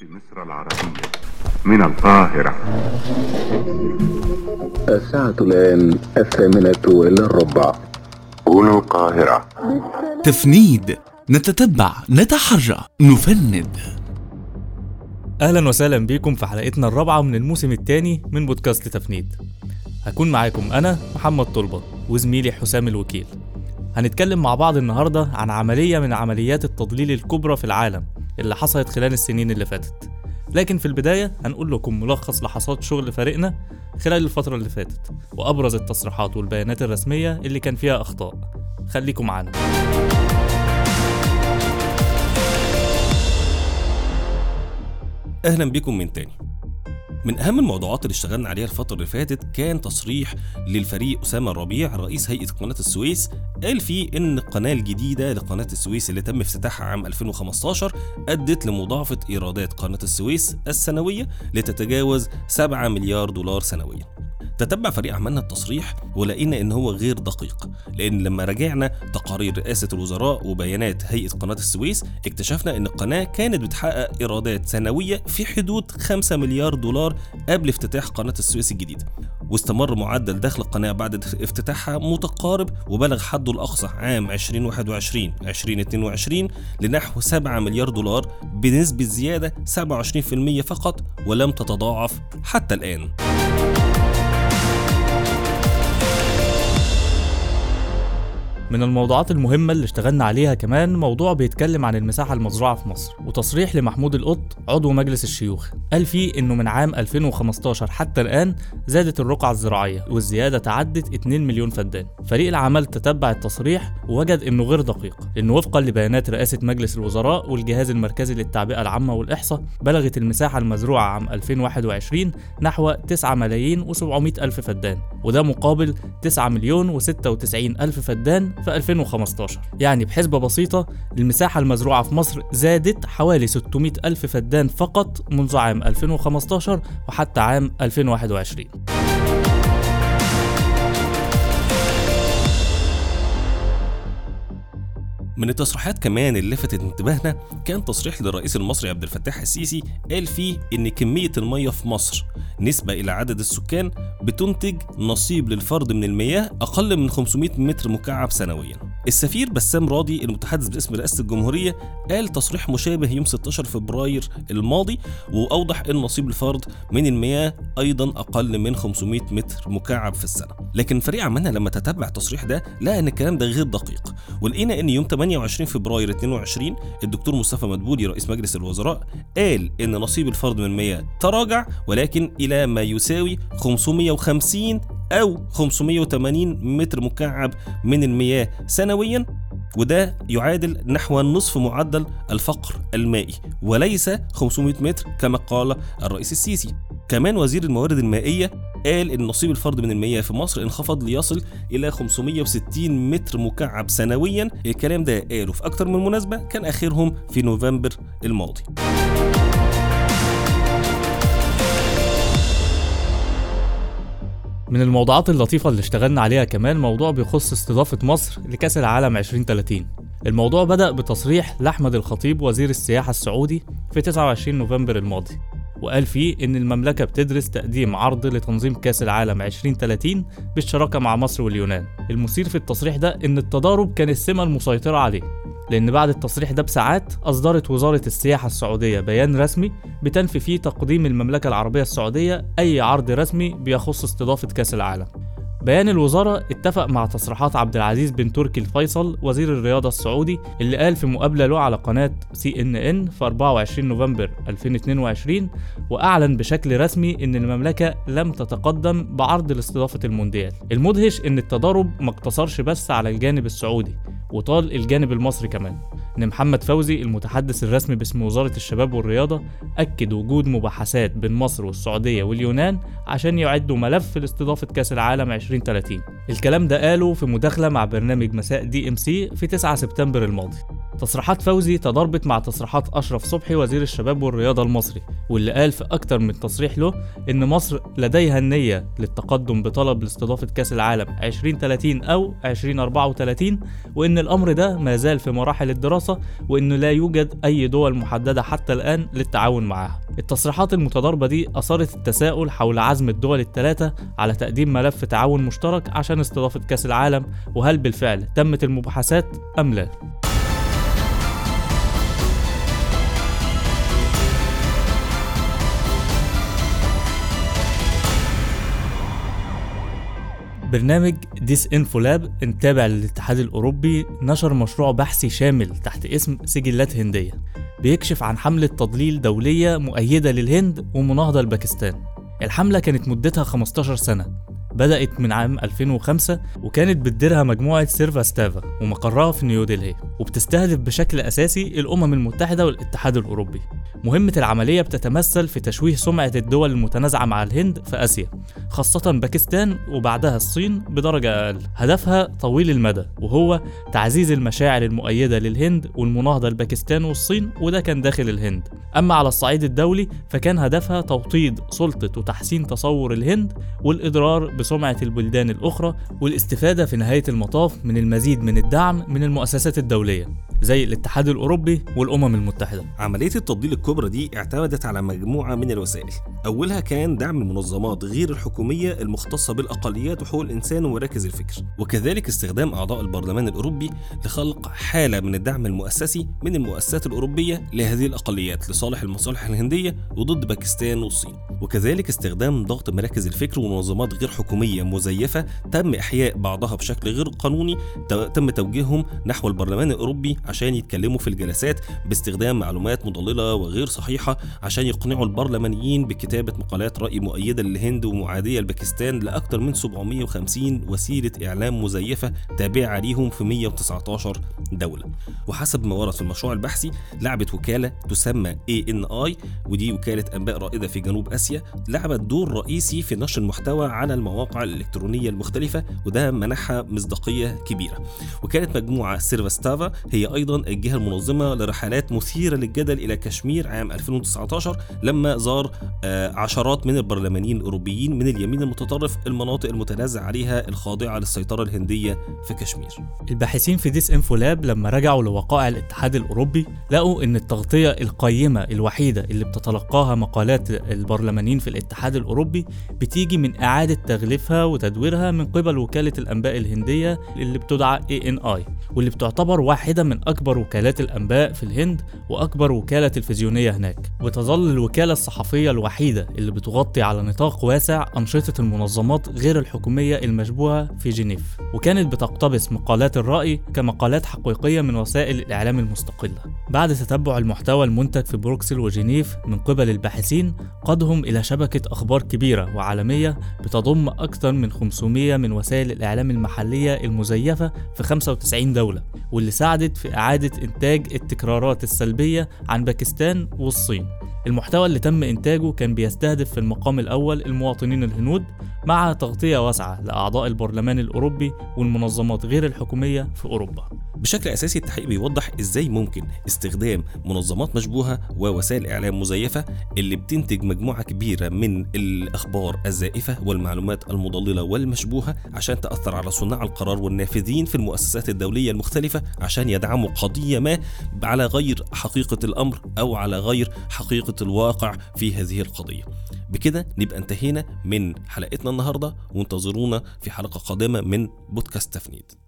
جمهورية مصر العربية من القاهرة. الساعة الآن الثامنة إلا الربع هنا القاهرة. تفنيد. نتتبع. نتحرى. نفند. أهلا وسهلا بيكم في حلقتنا الرابعة من الموسم الثاني من بودكاست تفنيد. هكون معاكم أنا محمد طلبة وزميلي حسام الوكيل. هنتكلم مع بعض النهارده عن عملية من عمليات التضليل الكبرى في العالم. اللي حصلت خلال السنين اللي فاتت. لكن في البداية هنقول لكم ملخص لحظات شغل فريقنا خلال الفترة اللي فاتت وأبرز التصريحات والبيانات الرسمية اللي كان فيها أخطاء. خليكم معانا. أهلا بكم من تاني. من أهم الموضوعات اللي اشتغلنا عليها الفترة اللي فاتت كان تصريح للفريق أسامة الربيع رئيس هيئة قناة السويس قال فيه إن القناة الجديدة لقناة السويس اللي تم افتتاحها عام 2015 أدت لمضاعفة إيرادات قناة السويس السنوية لتتجاوز 7 مليار دولار سنويا. تتبع فريق عملنا التصريح ولقينا إن هو غير دقيق لأن لما راجعنا تقارير رئاسة الوزراء وبيانات هيئة قناة السويس اكتشفنا إن القناة كانت بتحقق إيرادات سنوية في حدود 5 مليار دولار قبل افتتاح قناة السويس الجديده واستمر معدل دخل القناة بعد افتتاحها متقارب وبلغ حده الأقصى عام 2021 2022 لنحو 7 مليار دولار بنسبة زيادة 27% فقط ولم تتضاعف حتى الآن. من الموضوعات المهمة اللي اشتغلنا عليها كمان موضوع بيتكلم عن المساحة المزروعة في مصر وتصريح لمحمود القط عضو مجلس الشيوخ. قال فيه إنه من عام 2015 حتى الآن زادت الرقعة الزراعية والزيادة تعدت 2 مليون فدان. فريق العمل تتبع التصريح ووجد إنه غير دقيق لأنه وفقا لبيانات رئاسة مجلس الوزراء والجهاز المركزي للتعبئة العامة والإحصاء بلغت المساحة المزروعة عام 2021 نحو 9 ملايين و700 ألف فدان وده مقابل 9 مليون و96 ألف فدان في 2015 يعني بحسبة بسيطة المساحة المزروعة في مصر زادت حوالي 600 ألف فدان فقط منذ عام 2015 وحتى عام 2021 من التصريحات كمان اللي لفتت انتباهنا كان تصريح للرئيس المصري عبد الفتاح السيسي قال فيه إن كمية المية في مصر نسبة إلى عدد السكان بتنتج نصيب للفرد من المياه أقل من 500 متر مكعب سنويا. السفير بسام راضي المتحدث باسم رئاسة الجمهورية قال تصريح مشابه يوم 16 فبراير الماضي وأوضح إن نصيب الفرد من المياه أيضا أقل من 500 متر مكعب في السنة. لكن فريق عملنا لما تتبع التصريح ده لقى إن الكلام ده غير دقيق ولقينا إن يوم 28 فبراير 22 الدكتور مصطفى مدبولي رئيس مجلس الوزراء قال إن نصيب الفرد من المياه تراجع ولكن إلى ما يساوي 550 أو 580 متر مكعب من المياه سنويا وده يعادل نحو نصف معدل الفقر المائي وليس 500 متر كما قال الرئيس السيسي. كمان وزير الموارد المائية قال إن نصيب الفرد من المياه في مصر انخفض ليصل إلى 560 متر مكعب سنويا. الكلام ده قاله في أكتر من مناسبة كان آخرهم في نوفمبر الماضي. من الموضوعات اللطيفة اللي اشتغلنا عليها كمان موضوع بيخص استضافة مصر لكأس العالم 2030 الموضوع بدأ بتصريح لأحمد الخطيب وزير السياحة السعودي في 29 نوفمبر الماضي وقال فيه إن المملكة بتدرس تقديم عرض لتنظيم كأس العالم 2030 بالشراكة مع مصر واليونان. المثير في التصريح ده إن التضارب كان السمة المسيطرة عليه لأن بعد التصريح ده بساعات أصدرت وزارة السياحة السعودية بيان رسمي بتنفي فيه تقديم المملكة العربية السعودية أي عرض رسمي بيخص استضافة كأس العالم. بيان الوزارة اتفق مع تصريحات عبد العزيز بن تركي الفيصل وزير الرياضة السعودي اللي قال في مقابلة له على قناة سي إن إن في 24 نوفمبر 2022 وأعلن بشكل رسمي إن المملكة لم تتقدم بعرض لاستضافة المونديال. المدهش إن التضارب ما اقتصرش بس على الجانب السعودي وطال الجانب المصري كمان. إن محمد فوزي المتحدث الرسمي باسم وزارة الشباب والرياضة أكد وجود مباحثات بين مصر والسعودية واليونان عشان يعدوا ملف لاستضافة كأس العالم 2030 الكلام ده قاله في مداخلة مع برنامج مساء دي إم سي في 9 سبتمبر الماضي. تصريحات فوزي تضاربت مع تصريحات أشرف صبحي وزير الشباب والرياضة المصري. واللي قال في أكتر من تصريح له إن مصر لديها النية للتقدم بطلب لاستضافة كأس العالم 2030 أو 2034 وإن الأمر ده ما زال في مراحل الدراسة وإنه لا يوجد أي دول محددة حتى الآن للتعاون معها. التصريحات المتضاربة دي أثارت التساؤل حول عزم الدول الثلاثة على تقديم ملف تعاون مشترك عشان استضافة كأس العالم وهل بالفعل تمت المباحثات أم لا؟ برنامج DisinfoLab التابع للاتحاد الأوروبي نشر مشروع بحثي شامل تحت اسم سجلات هندية. بيكشف عن حملة تضليل دولية مؤيدة للهند ومناهضة لباكستان الحملة كانت مدتها 15 سنة. بدأت من عام 2005 وكانت بتديرها مجموعة سيرفاستافا ومقرها في نيودلهي وبتستهدف بشكل أساسي الأمم المتحدة والاتحاد الأوروبي. مهمة العملية بتتمثل في تشويه سمعة الدول المتنازعة مع الهند في آسيا خاصة باكستان وبعدها الصين بدرجة أقل. هدفها طويل المدى وهو تعزيز المشاعر المؤيدة للهند والمناهضة لباكستان والصين وده كان داخل الهند. أما على الصعيد الدولي فكان هدفها توطيد سلطة وتحسين تصور الهند والإضرار بسمعة البلدان الأخرى والاستفادة في نهاية المطاف من المزيد من الدعم من المؤسسات الدولية. زي الاتحاد الأوروبي والأمم المتحدة. عملية التضليل الكبرى دي اعتمدت على مجموعة من الوسائل. أولها كان دعم المنظمات غير الحكومية المختصة بالأقليات وحقوق الإنسان ومراكز الفكر. وكذلك استخدام أعضاء البرلمان الأوروبي لخلق حالة من الدعم المؤسسي من المؤسسات الأوروبية لهذه الأقليات لصالح المصالح الهندية وضد باكستان والصين. وكذلك استخدام ضغط مراكز الفكر ومنظمات غير حكومية مزيفة تم إحياء بعضها بشكل غير قانوني تم توجيههم نحو البرلمان الأوروبي عشان يتكلموا في الجلسات باستخدام معلومات مضللة وغير صحيحة عشان يقنعوا البرلمانيين بكتابة مقالات رأي مؤيدة للهند ومعادية لباكستان لأكثر من 750 وسيلة إعلام مزيفة تابعة ليهم في 119 دولة. وحسب ما ورد في المشروع البحثي لعبت وكالة تسمى ANI ودي وكالة أنباء رائدة في جنوب آسيا لعبت دور رئيسي في نشر المحتوى على المواقع الإلكترونية المختلفة وده منحها مصداقية كبيرة. وكانت مجموعة سيرفاستافا هي أيضا الجهة المنظمة لرحلات مثيرة للجدل إلى كشمير عام 2019 لما زار آه، عشرات من البرلمانيين الأوروبيين من اليمين المتطرف المناطق المتنازع عليها الخاضعة للسيطرة الهندية في كشمير. الباحثين في DisinfoLab لما رجعوا لوقائع الاتحاد الأوروبي لقوا إن التغطية القيمة الوحيدة اللي بتتلقاها مقالات البرلمانيين في الاتحاد الأوروبي بتيجي من إعادة تغليفها وتدويرها من قبل وكالة الأنباء الهندية اللي بتدعى ANI واللي بتعتبر واحدة من أكبر وكالات الأنباء في الهند وأكبر وكالة تلفزيونية هناك. وتظل الوكالة الصحفية الوحيدة اللي بتغطي على نطاق واسع أنشطة المنظمات غير الحكومية المشبوهة في جنيف. وكانت بتقتبس مقالات الرأي كمقالات حقيقية من وسائل الإعلام المستقلة. بعد تتبع المحتوى المنتج في بروكسل وجنيف من قبل الباحثين قادهم إلى شبكة أخبار كبيرة وعالمية بتضم أكثر من 500 من وسائل الإعلام المحلية المزيفة في 95 دوله واللي ساعدت في إعادة إنتاج التكرارات السلبية عن باكستان والصين. المحتوى اللي تم إنتاجه كان بيستهدف في المقام الأول المواطنين الهنود مع تغطية واسعة لأعضاء البرلمان الأوروبي والمنظمات غير الحكومية في أوروبا. بشكل أساسي التحقيق بيوضح إزاي ممكن استخدام منظمات مشبوهة ووسائل إعلام مزيفة اللي بتنتج مجموعة كبيرة من الأخبار الزائفة والمعلومات المضللة والمشبوهة عشان تأثر على صناع القرار والنافذين في المؤسسات الدولية المختلفة عشان يدعموا قضية ما على غير حقيقة الأمر أو على غير حقيقة الواقع في هذه القضية. بكده نبقى انتهينا من حلقتنا النهارده وانتظرونا في حلقة قادمة من بودكاست تفنيد.